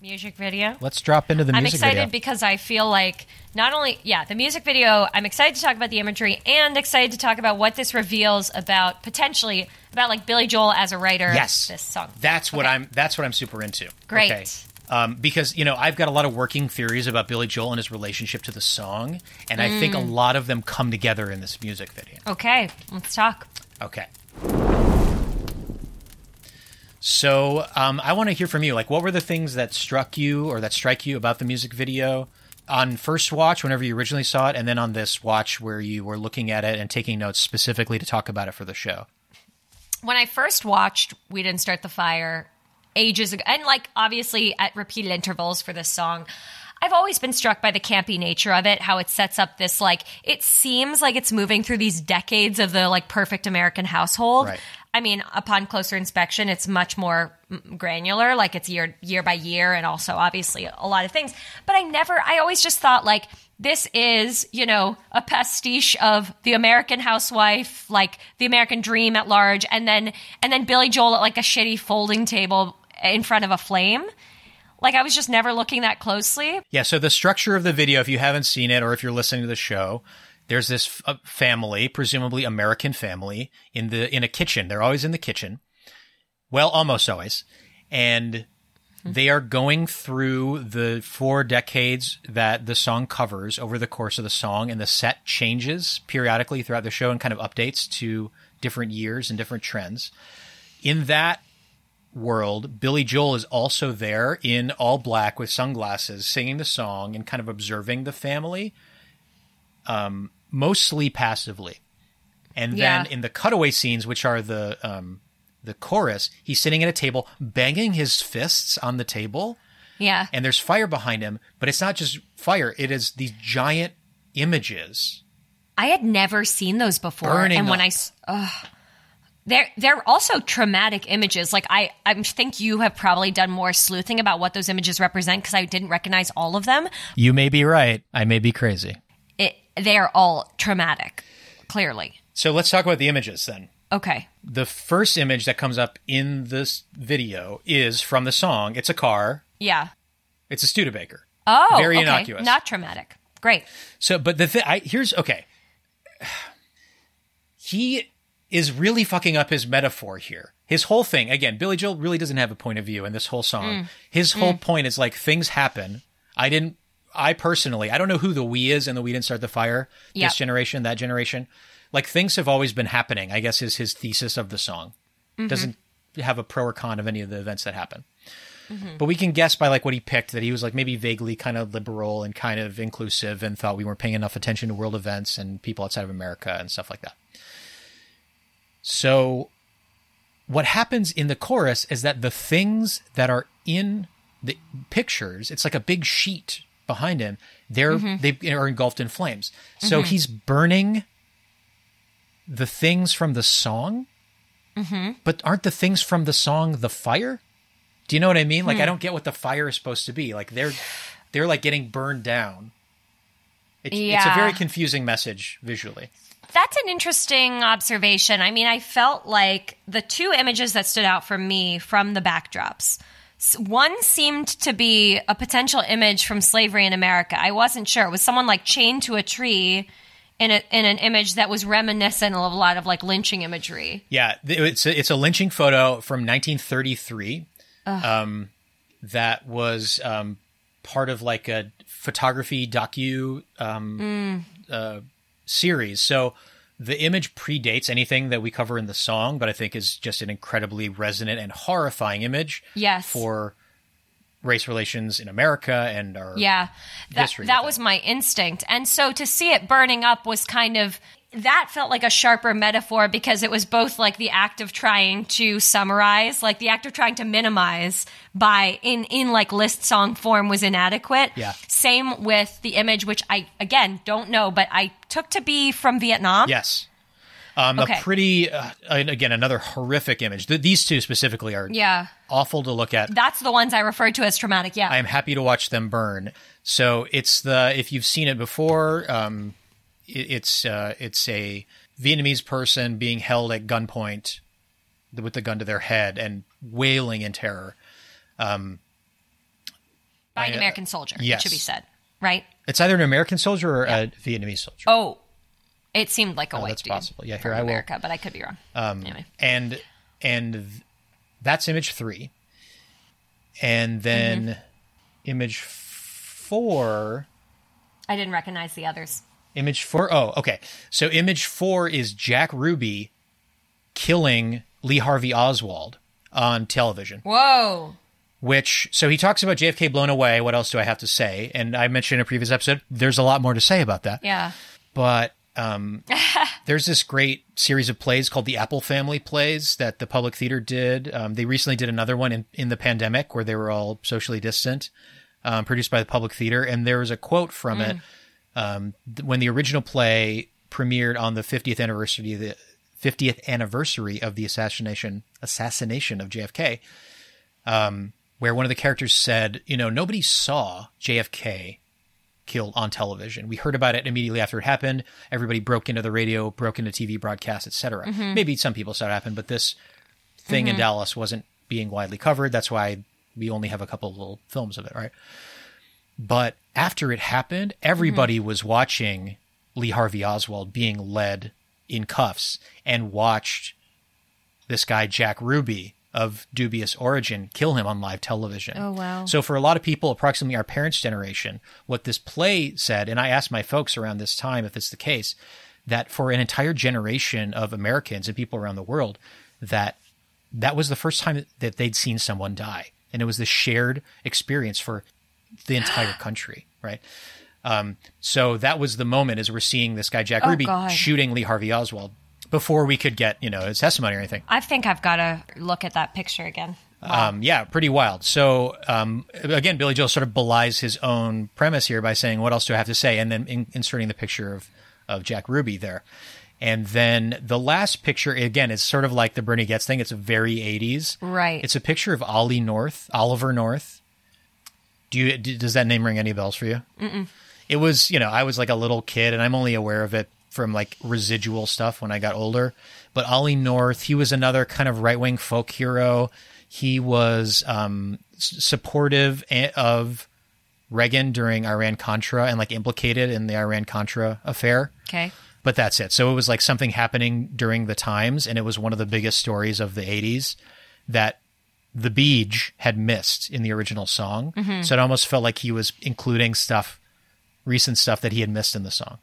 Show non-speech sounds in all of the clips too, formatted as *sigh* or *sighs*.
music video. Let's drop into the music video. I'm excited video. because I feel like not only yeah the music video. I'm excited to talk about the imagery and excited to talk about what this reveals about potentially about like Billy Joel as a writer. yes, this song. That's what I'm. That's what I'm super into. Great. Okay. Um, because you know I've got a lot of working theories about Billy Joel and his relationship to the song, and I think a Mm. lot of them come together in this music video. Okay, let's talk. Okay. So um, I want to hear from you. Like, what were the things that struck you or that strike you about the music video on first watch, whenever you originally saw it, and then on this watch where you were looking at it and taking notes specifically to talk about it for the show? when I first watched We Didn't Start the Fire ages ago, and like obviously at repeated intervals for this song, I've always been struck by the campy nature of it, how it sets up this like, it seems like it's moving through these decades of the like perfect American household. Right. I mean, upon closer inspection, it's much more mm, granular, like it's year year by year, and also obviously a lot of things. But I never, I always just thought like this is, you know, a pastiche of the American housewife, like the American dream at large, and then and then Billy Joel at like a shitty folding table in front of a flame. Like I was just never looking that closely. Yeah, so the structure of the video, if you haven't seen it or if you're listening to the show, there's this f- uh, family, presumably American family, in the in a kitchen. They're always in the kitchen. Well, almost always. And they are going through the four decades that the song covers over the course of the song, and the set changes periodically throughout the show and kind of updates to different years and different trends. In that world, Billy Joel is also there in all black with sunglasses, singing the song and kind of observing the family, um, mostly passively. And then in the cutaway scenes, which are the um, the chorus, he's sitting at a table, banging his fists on the table, Yeah. and there's fire behind him. But it's not just fire; it is these giant images. I had never seen those before, Burning and when up. I, ugh. they're they're also traumatic images. Like I, I think you have probably done more sleuthing about what those images represent because I didn't recognize all of them. You may be right. I may be crazy. They are all traumatic, clearly. So let's talk about the images then. Okay, the first image that comes up in this video is from the song. It's a car. yeah. It's a Studebaker. Oh, Very okay. innocuous. Not traumatic. Great. So, but the thing, I here's okay. *sighs* He is really fucking up his metaphor here. His whole thing, again, Billy Joel really doesn't have a point of view in this whole song. Mm. His whole point is like things happen. I didn't. I personally, I don't know who the we is and the we didn't start the fire. Yep. This generation, that generation, like things have always been happening. I guess is his thesis of the song. Mm-hmm. Doesn't have a pro or con of any of the events that happen. Mm-hmm. But we can guess by like what he picked that he was like maybe vaguely kind of liberal and kind of inclusive and thought we weren't paying enough attention to world events and people outside of America and stuff like that. So what happens in the chorus is that the things that are in the pictures, it's like a big sheet behind him. They're mm-hmm. they are engulfed in flames. So mm-hmm. he's burning the things from the song. Mm-hmm. But aren't the things from the song the fire? Do you know what I mean? Like I hmm. don't get what the fire is supposed to be. Like they're they're like getting burned down. It's, it's a very confusing message visually. That's an interesting observation. I mean, I felt like the two images that stood out for me from the backdrops. One seemed to be a potential image from slavery in America. I wasn't sure. It was someone like chained to a tree in a, in an image that was reminiscent of a lot of like lynching imagery. Yeah, it's a, it's a lynching photo from 1933. Um, that was um, part of like a photography docu um, uh, series. So the image predates anything that we cover in the song, but I think is just an incredibly resonant and horrifying image. Yes. for race relations in America and our Yeah, that, that was my instinct. And so to see it burning up was kind of that felt like a sharper metaphor because it was both like the act of trying to summarize, like the act of trying to minimize by in in like list song form was inadequate. Yeah. Same with the image, which I again don't know, but I took to be from Vietnam. Yes. Um, Okay. A pretty, uh, again, another horrific image. Th- these two specifically are Yeah. awful to look at. That's the ones I referred to as traumatic. Yeah. I am happy to watch them burn. So it's the if you've seen it before, um, it's uh, it's a Vietnamese person being held at gunpoint with the gun to their head and wailing in terror. Um, by an I- American soldier. yes. It should be said, right? It's either an American soldier or a Vietnamese soldier. Oh, it seemed like a Oh, white that's dude possible. Yeah, from here I will- America, but I could be wrong. Um, anyway, and and that's image three, and then Mm-hmm. image four. I didn't recognize the others. Image four oh okay. So image four is Jack Ruby killing Lee Harvey Oswald on television. Whoa. Which so he talks about JFK blown away. What else do I have to say? And I mentioned in a previous episode, there's a lot more to say about that. Yeah. but um, *laughs* there's this great series of plays called the Apple Family Plays that the Public Theater did. Um, they recently did another one in, in the pandemic where they were all socially distant, um, produced by the Public Theater. And there was a quote from it um, th- when the original play premiered on the 50th anniversary of the 50th anniversary of the assassination assassination of JFK, um, where one of the characters said, "You know, nobody saw JFK killed on television. We heard about it immediately after it happened. Everybody broke into the radio, broke into TV broadcasts, etc. Maybe some people saw it happen, but this thing in Dallas wasn't being widely covered. That's why we only have a couple little films of it, right? But after it happened, everybody mm-hmm. was watching Lee Harvey Oswald being led in cuffs and watched this guy Jack Ruby of dubious origin kill him on live television. Oh, wow. So for a lot of people, approximately our parents' generation, what this play said, and I asked my folks around this time if it's the case, that for an entire generation of Americans and people around the world, that that was the first time that they'd seen someone die, and it was the shared experience for the entire *gasps* country, right? Um, so that was the moment as we're seeing this guy Jack Oh, Ruby God. shooting Lee Harvey Oswald before we could get you know his testimony or anything. I think I've got to look at that picture again. Um, yeah, pretty wild. So um, again, Billy Joel sort of belies his own premise here by saying, "What else do I have to say?" and then in- inserting the picture of of Jack Ruby there. And then the last picture again is sort of like the Bernie Goetz thing. It's very 80s. Right. It's a picture of Ollie North, Oliver North. Do you d- does that name ring any bells for you? Mm-mm. It was, you know, I was like a little kid, and I'm only aware of it from like residual stuff when I got older. But Ollie North, he was another kind of right wing folk hero. He was um, s- supportive a- of Reagan during Iran Contra and like implicated in the Iran Contra affair. Okay. But that's it. So it was like something happening during the times, and it was one of the biggest stories of the 80s that the Beach had missed in the original song. So it almost felt like he was including stuff, recent stuff that he had missed in the song,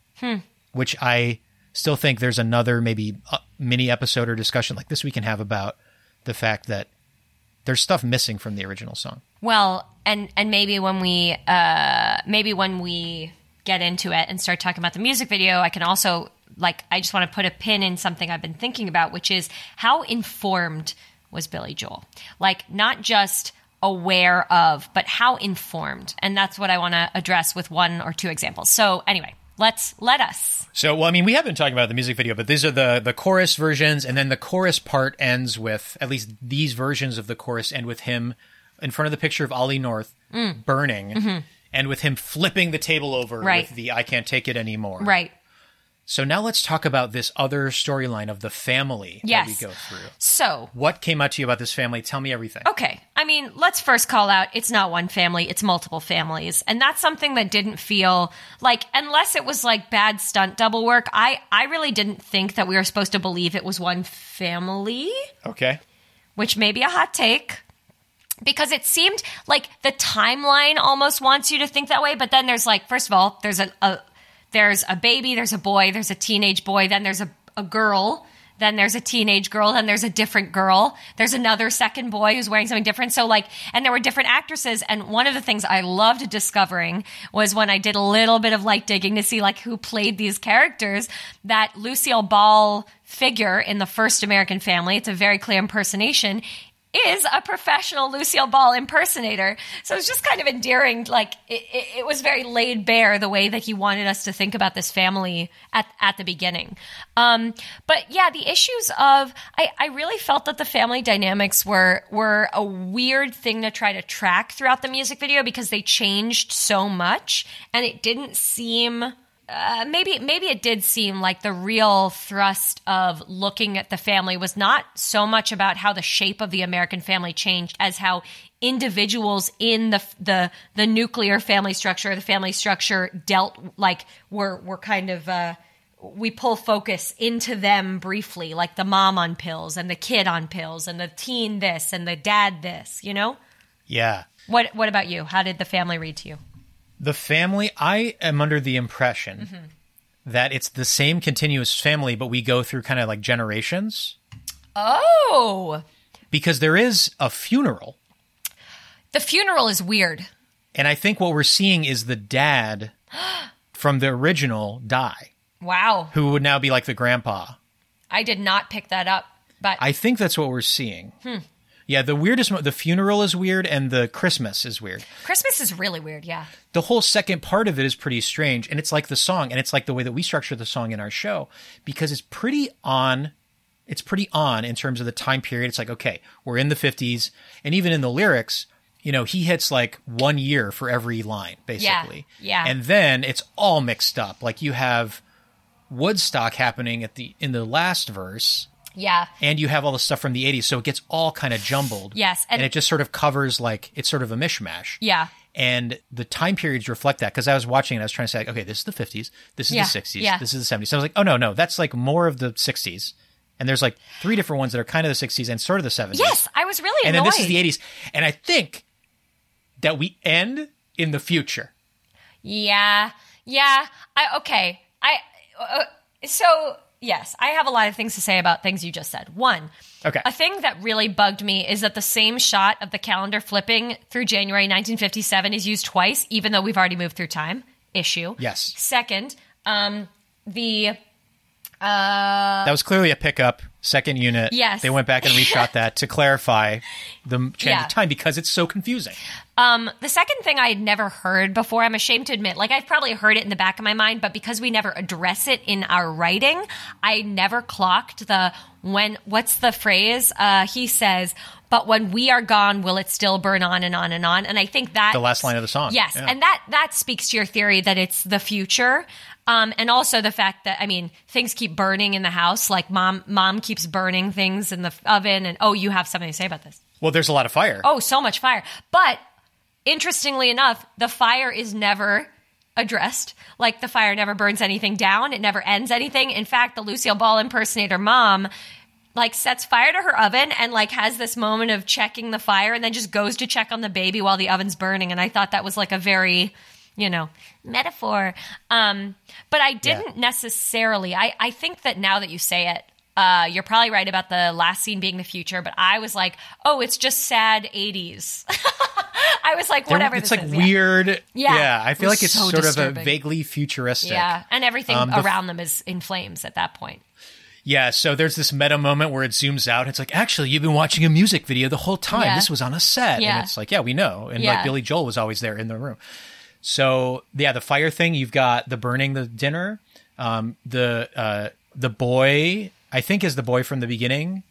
which I still think there's another maybe mini episode or discussion like this we can have about the fact that there's stuff missing from the original song. Well, and and maybe when we uh maybe when we get into it and start talking about the music video, I can also like I just want to put a pin in something I've been thinking about, which is how informed was Billy Joel? Like not just aware of, but how informed. And that's what I want to address with one or two examples. So anyway, let's let us. So, well, I mean, we have been talking about the music video, but these are the the chorus versions, and then the chorus part ends with at least these versions of the chorus end with him in front of the picture of Ollie North mm. burning, mm-hmm. and with him flipping the table over Right. with the "I can't take it anymore." Right. So now let's talk about this other storyline of the family Yes. that we go through. So What came out to you about this family? Tell me everything. Okay. I mean, let's first call out it's not one family, it's multiple families. And that's something that didn't feel like unless it was like bad stunt double work, I I really didn't think that we were supposed to believe it was one family, Okay. which may be a hot take. Because it seemed like the timeline almost wants you to think that way, but then there's like first of all, there's a, a there's a baby, there's a boy, there's a teenage boy, then there's a, a girl, then there's a teenage girl, then there's a different girl, there's another second boy who's wearing something different. So, like, and there were different actresses. And one of the things I loved discovering was when I did a little bit of light digging to see, like, who played these characters, that Lucille Ball figure in the first American family, it's a very clear impersonation, is a professional Lucille Ball impersonator. So it's just kind of endearing. Like it, it, it was very laid bare the way that he wanted us to think about this family at at the beginning. Um, but yeah, the issues of I, I really felt that the family dynamics were were a weird thing to try to track throughout the music video because they changed so much and it didn't seem uh, maybe maybe it did seem like the real thrust of looking at the family was not so much about how the shape of the American family changed as how individuals in the the the nuclear family structure, the family structure dealt like we're we're kind of uh, we pull focus into them briefly, like the mom on pills and the kid on pills and the teen this and the dad this. You know Yeah. what? What about you? How did the family read to you? The family, I am under the impression Mm-hmm. that it's the same continuous family, but we go through kind of like generations Oh, because there is a funeral. the funeral is weird. And I think what we're seeing is the dad *gasps* from the original die, Wow, who would now be like the grandpa. I did not pick that up, but I think that's what we're seeing. Hmm. Yeah, the weirdest, mo- the funeral is weird and the Christmas is weird. Christmas is really weird. Yeah. the whole second part of it is pretty strange and it's like the song and it's like the way that we structure the song in our show because it's pretty on it's pretty on in terms of the time period it's like okay we're in the 50s and even in the lyrics you know he hits like one year for every line basically yeah. and then it's all mixed up like you have woodstock happening at the in the last verse Yeah. and you have all the stuff from the 80s so it gets all kind of jumbled Yes, and, and- it just sort of covers like it's sort of a mishmash Yeah. and the time periods reflect that because I was watching and I was trying to say, like, okay, this is the 50s, this is Yeah, the 60s, yeah. this is the 70s. So I was like, oh no, no, that's like more of the 60s, and there's like three different ones that are kind of the 60s and sort of the 70s. Yes, I was really and annoyed. then this is the 80s, and I think that we end in the future. Yeah, yeah. I okay. I uh, so yes, I have a lot of things to say about things you just said. One, Okay. a thing that really bugged me is that the same shot of the calendar flipping through January 1957 is used twice, even though we've already moved through time. Issue. Yes. Second, um, the that was clearly a pickup second unit. Yes. they went back and reshot that to clarify the change Yeah. of time because it's so confusing. Um, the second thing I had never heard before, I'm ashamed to admit, like I've probably heard it in the back of my mind, but because we never address it in our writing, I never clocked the when, what's the phrase? Uh, he says, but when we are gone, will it still burn on and on and on? And I think that The last line of the song. Yes. Yeah. And that, that speaks to your theory that it's the future. Um, and also the fact that, I mean, things keep burning in the house. Like mom, mom keeps burning things in the oven. And oh, you have something to say about this. Well, there's a lot of fire. Oh, so much fire. But interestingly enough, the fire is never addressed. Like the fire never burns anything down, it never ends anything. In fact, the Lucille Ball impersonator mom like sets fire to her oven and like has this moment of checking the fire and then just goes to check on the baby while the oven's burning and I thought that was like a very you know metaphor um but I didn't necessarily I I think that now that you say it uh, you're probably right about the last scene being the future, but I was like, oh, it's just sad 80s. *laughs* I was like, There- whatever. it's this like is. Yeah. weird. Yeah. I feel was like it's so sort disturbing. of a vaguely futuristic. Yeah, and everything Um, the f- around them is in flames at that point. Yeah, so there's this meta moment where it zooms out. It's like, actually, you've been watching a music video the whole time. Yeah. This was on a set. Yeah. And it's like, yeah, we know. And Yeah. like Billy Joel was always there in the room. So yeah, the fire thing, you've got the burning the dinner. Um, the uh, the boy, I think is the boy from the beginning,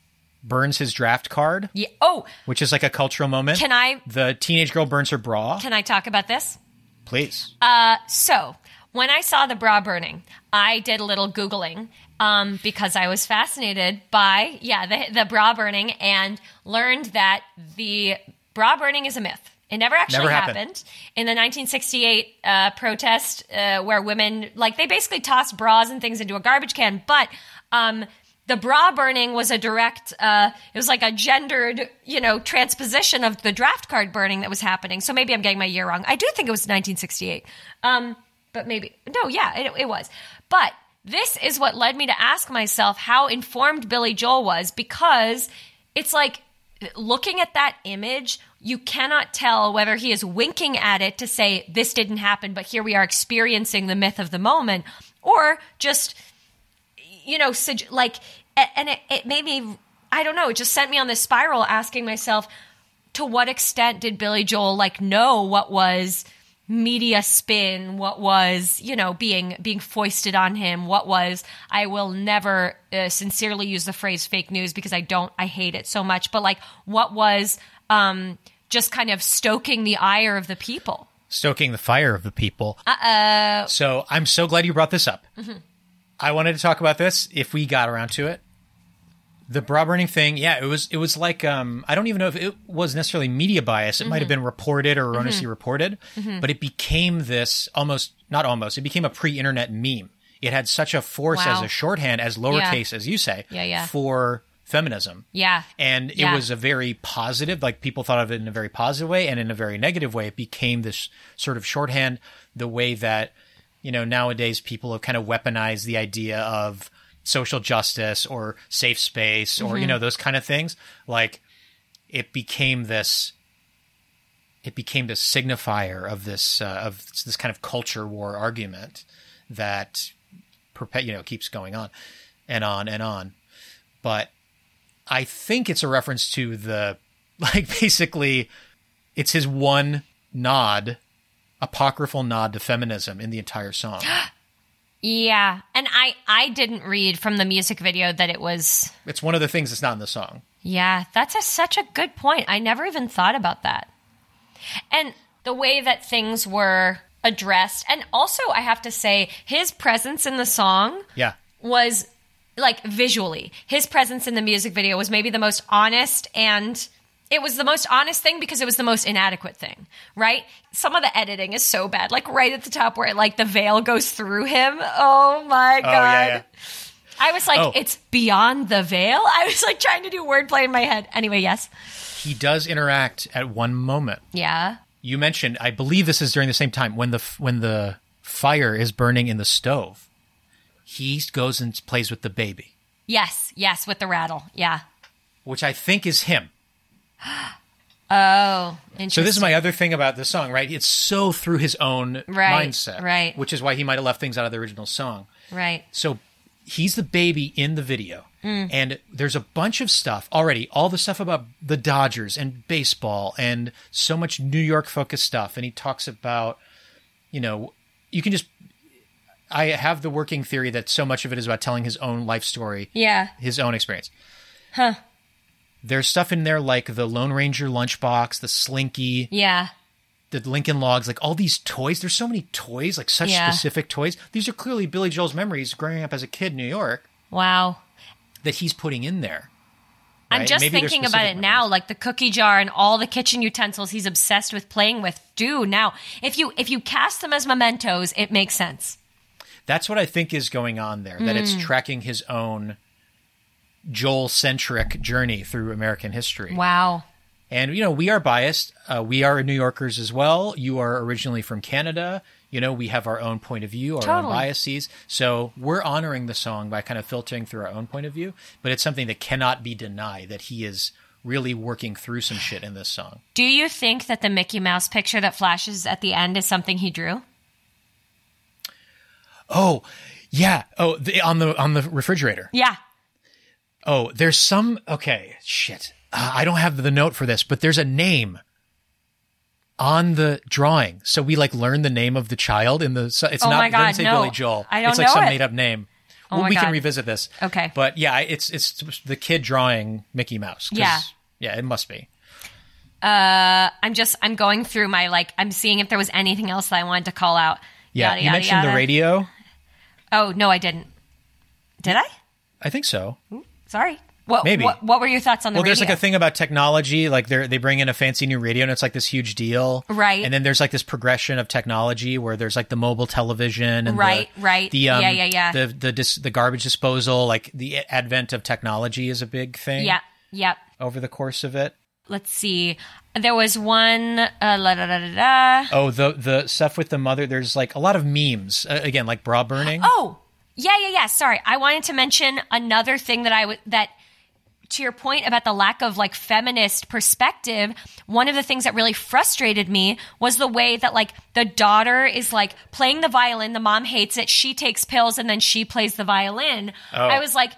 burns his draft card, Yeah. Oh, which is like a cultural moment. Can I- The teenage girl burns her bra. can I talk about this? Please. Uh So, when I saw the bra burning, I did a little Googling um, because I was fascinated by, yeah, the, the bra burning and learned that the bra burning is a myth. It never actually Never happened. happened. In the 1968 uh, protest, uh, where women, like, they basically tossed bras and things into a garbage can, but um, the bra burning was a direct, uh, it was like a gendered, you know, transposition of the draft card burning that was happening. So maybe I'm getting my year wrong. I do think it was 1968. Um, but maybe, no, yeah, it, it was. But this is what led me to ask myself how informed Billy Joel was because it's like looking at that image, you cannot tell whether he is winking at it to say, this didn't happen, but here we are experiencing the myth of the moment, or just, you know, like, and it, it made me, I don't know, it just sent me on this spiral asking myself, to what extent did Billy Joel like know what was media spin what was you know being being foisted on him what was i will never uh, sincerely use the phrase fake news because i don't i hate it so much but like what was um just kind of stoking the ire of the people stoking the fire of the people. Uh-oh. So I'm so glad you brought this up. Mm-hmm. I wanted to talk about this if we got around to it. The bra burning thing, yeah, it was it was like um I don't even know if it was necessarily media bias. It might Mm-hmm. have been reported or erroneously reported, but it became this almost not almost, it became a pre-internet meme. It had such a force Wow. as a shorthand, as lowercase as you say, Yeah, yeah. for feminism. Yeah. And it Yeah. was a very positive, like people thought of it in a very positive way, and in a very negative way, it became this sort of shorthand. The way that you know nowadays people have kind of weaponized the idea of social justice or safe space or Mm-hmm. you know those kind of things. Like it became this. It became this signifier of this uh, of this kind of culture war argument that you know keeps going on and on and on. But I think it's a reference to the *laughs* like basically it's his one nod, apocryphal nod to feminism in the entire song. *gasps* *gasps* Yeah. And I I didn't read from the music video that it was it's one of the things that's not in the song. Yeah, that's a, such a good point. I never even thought about that. And the way that things were addressed and also I have to say his presence in the song Yeah. was like visually his presence in the music video was maybe the most honest and it was the most honest thing because it was the most inadequate thing right some of the editing is so bad like right at the top where like the veil goes through him oh my god yeah, yeah. i was like Oh. it's beyond the veil *laughs* i was like trying to do wordplay in my head anyway yes He does interact at one moment. yeah You mentioned, I believe this is during the same time when the when the fire is burning in the stove. He goes and plays with the baby, yes yes with the rattle yeah which I think is him. Oh interesting So this is my other thing about the song, right? It's so through his own Right, mindset, right. Which is why he might have left things out of the original song. right So he's the baby in the video. Mm. And there's a bunch of stuff already, all the stuff about the Dodgers and baseball and so much New York focused stuff. And he talks about, you know, you can just. I have the working theory that so much of it is about telling his own life story, yeah his own experience. Huh. There's stuff in there like the Lone Ranger lunchbox, the Slinky, yeah the Lincoln Logs, like all these toys. There's so many toys, like such Yeah. specific toys. These are clearly Billy Joel's memories growing up as a kid in New York wow that he's putting in there. I'm just Maybe thinking about it specific now, like the cookie jar and all the kitchen utensils he's obsessed with playing with. do now if you if you cast them as mementos, it makes sense. That's what I think is going on there. That Hmm. it's tracking his own Joel centric journey through American history. Wow. And you know, we are biased. Uh, we are New Yorkers as well. You are originally from Canada. You know, we have our own point of view, our own biases. So we're honoring the song by kind of filtering through our own point of view. But it's something that cannot be denied that he is really working through some shit in this song. Do you think that the Mickey Mouse picture that flashes at the end is something he drew? Oh, yeah. Oh, the, on the on the refrigerator. Yeah. Oh, there's some. Okay, shit. Uh, I don't have the note for this, but there's a name on the drawing. So we like learn the name of the child in the. so It's Oh not. my it doesn't God, say no. Billy Joel. I don't It's like know some it. made up name. Oh Well, we can revisit this. Okay. But yeah, it's it's the kid drawing Mickey Mouse. Yeah. Yeah, it must be. Uh, I'm just I'm going through my like I'm seeing if there was anything else that I wanted to call out. Yeah, Yada, you yada, mentioned the radio. Oh no, I didn't. Did I? I think so. Sorry. What, Maybe. What, what were your thoughts on the Well, radio? there's like a thing about technology. Like they they bring in a fancy new radio, and it's like this huge deal, Right. And then there's like this progression of technology where there's like the mobile television, and Right, the, right. The um, Yeah, yeah, yeah. The the dis- the garbage disposal, like the advent of technology, is a big thing. Yeah. Yep. Over the course of it. Let's see. There was one. Uh, la, da, da, da, da. Oh, the the stuff with the mother. There's like a lot of memes. Uh, again, like bra burning. Oh, yeah, yeah, yeah. Sorry, I wanted to mention another thing that I would that. To your point about the lack of like feminist perspective, one of the things that really frustrated me was the way that like the daughter is like playing the violin, the mom hates it, she takes pills and then she plays the violin. Oh. I was like,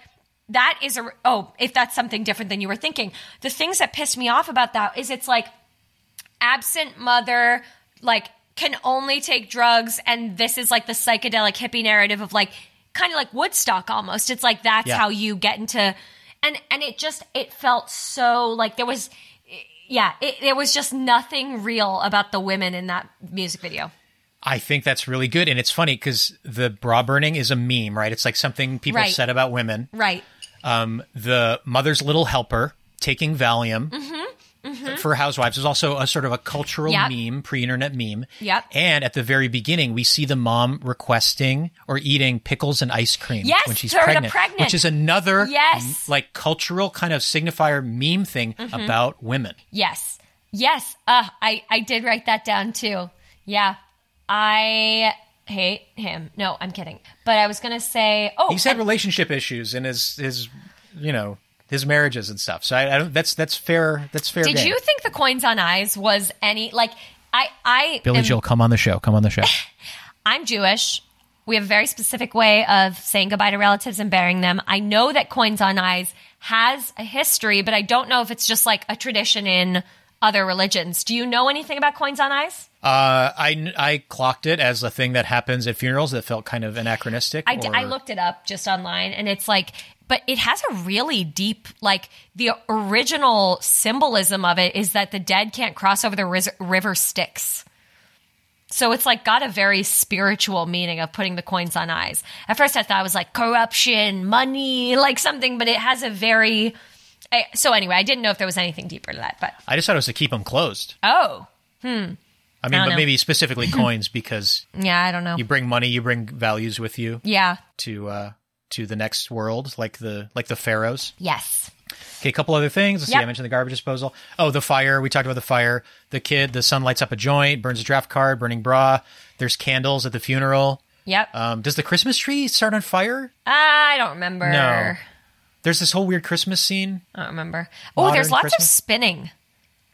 that is a oh, if that's something different than you were thinking. The things that pissed me off about that is it's like absent mother like can only take drugs and this is like the psychedelic hippie narrative of like kind of like woodstock almost it's like that's Yeah. how you get into and and it just it felt so like there was yeah it, there was just nothing real about the women in that music video I think that's really good, and it's funny because the bra burning is a meme, right? It's like something people Right. said about women. right Um, the mother's little helper taking Valium for housewives is also a sort of a cultural Yep. meme, pre-internet meme. Yep. And at the very beginning, we see the mom requesting or eating pickles and ice cream Yes, when she's pregnant, pregnant. which is another Yes. like cultural kind of signifier meme thing Mm-hmm. about women. Yes. Yes. Uh, I, I did write that down too. Yeah. I hate him. No, I'm kidding. But I was going to say, oh, He's had and- relationship issues in his his you know his marriages and stuff. So I, I don't. That's that's fair. That's fair. did game. you think the coins on eyes was any, like, I, I, Billy am- Joel, come on the show. Come on the show. *laughs* I'm Jewish. We have a very specific way of saying goodbye to relatives and burying them. I know that coins on eyes has a history, but I don't know if it's just like a tradition in other religions. Do you know anything about coins on eyes? Uh, I I clocked it as a thing that happens at funerals that felt kind of anachronistic. I, or- I looked it up just online and it's like but it has a really deep like the original symbolism of it is that the dead can't cross over the river styx so it's like got a very spiritual meaning of putting the coins on eyes at first i thought it was like corruption money like something but it has a very I, so anyway i didn't know if there was anything deeper to that but I just thought it was to keep them closed. oh hmm. I mean, I but know. maybe specifically *laughs* coins because yeah i don't know you bring money, you bring values with you yeah to uh to the next world, like the like the pharaohs. yes Okay, a couple other things. Let's see. I mentioned the garbage disposal. Oh, the fire. We talked about the fire. The kid. The sun lights up a joint, burns a draft card, burning bra. There's candles at the funeral. yep Um, does the Christmas tree start on fire? i don't remember No. There's this whole weird Christmas scene. I don't remember. Oh, there's lots of spinning.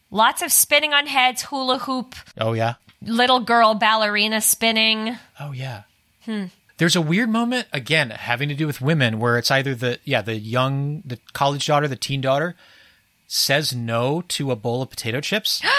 Lots of spinning on heads, hula hoop, Oh yeah. little girl ballerina spinning. Oh yeah. There's a weird moment again having to do with women where it's either the yeah the young the college daughter the teen daughter says no to a bowl of potato chips. *gasps*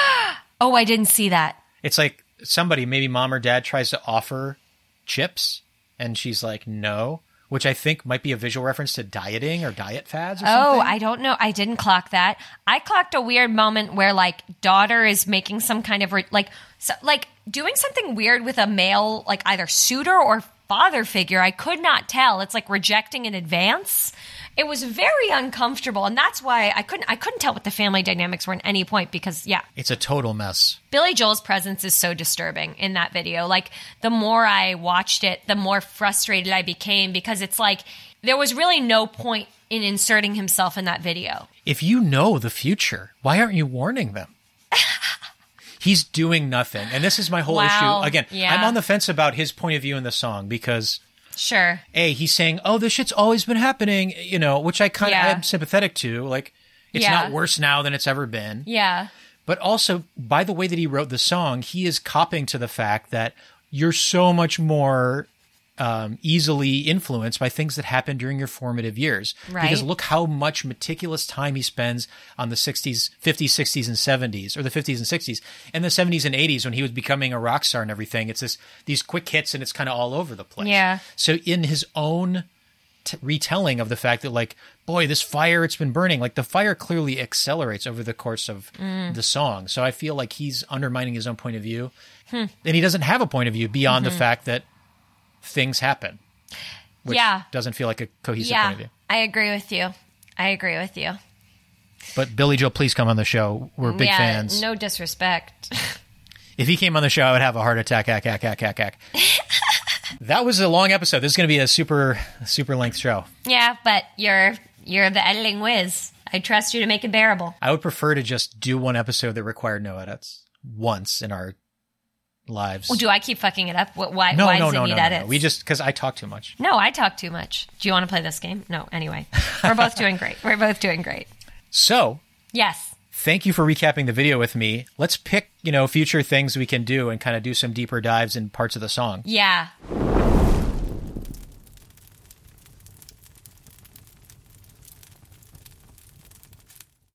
Oh, I didn't see that. it's like somebody maybe mom or dad tries to offer chips and she's like no, which I think might be a visual reference to dieting or diet fads or something. Oh, something. I don't know. I didn't clock that. I clocked a weird moment where like daughter is making some kind of re- like so, like doing something weird with a male like either suitor or father figure. I could not tell. It's like rejecting in advance. It was very uncomfortable, and that's why I couldn't. I couldn't tell what the family dynamics were at any point because, yeah, It's a total mess. Billy Joel's presence is so disturbing in that video. Like the more I watched it, the more frustrated I became because it's like there was really no point in inserting himself in that video. If you know the future, why aren't you warning them? *laughs* He's doing nothing. And this is my whole Wow. issue. Again, Yeah. I'm on the fence about his point of view in the song because Sure. A, he's saying, "Oh, this shit's always been happening," you know, which I kind of Yeah. am sympathetic to. Like, it's Yeah. not worse now than it's ever been. Yeah. But also, by the way that he wrote the song, he is copping to the fact that you're so much more um, easily influenced by things that happen during your formative years. Right. Because look how much meticulous time he spends on the 60s, 50s, 60s, and 70s, or the 50s and 60s, and the 70s and 80s when he was becoming a rock star and everything. It's this these quick hits, and it's kind of all over the place. Yeah. So in his own t- retelling of the fact that like boy this fire it's been burning like the fire clearly accelerates over the course of Mm. the song so i feel like he's undermining his own point of view Hmm. and he doesn't have a point of view beyond Mm-hmm. the fact that things happen which Yeah. doesn't feel like a cohesive yeah. point of view I agree with you. I agree with you. but billy joe please come on the show we're big yeah, fans No disrespect. *laughs* if he came on the show i would have a heart attack ack, ack, ack, ack, ack. *laughs* that was a long episode this is going to be a super super length show yeah, but you're you're the editing whiz. I trust you to make it bearable. I would prefer to just do one episode that required no edits once in our lives. Well, do I keep fucking it up? Wh- Why? no, why no, does no, it no, need no, edits? no. We just because I talk too much. No, I talk too much. Do you want to play this game? No. Anyway, *laughs* we're both doing great. We're both doing great. So Yes. thank you for recapping the video with me. Let's pick you know future things we can do and kind of do some deeper dives in parts of the song. Yeah.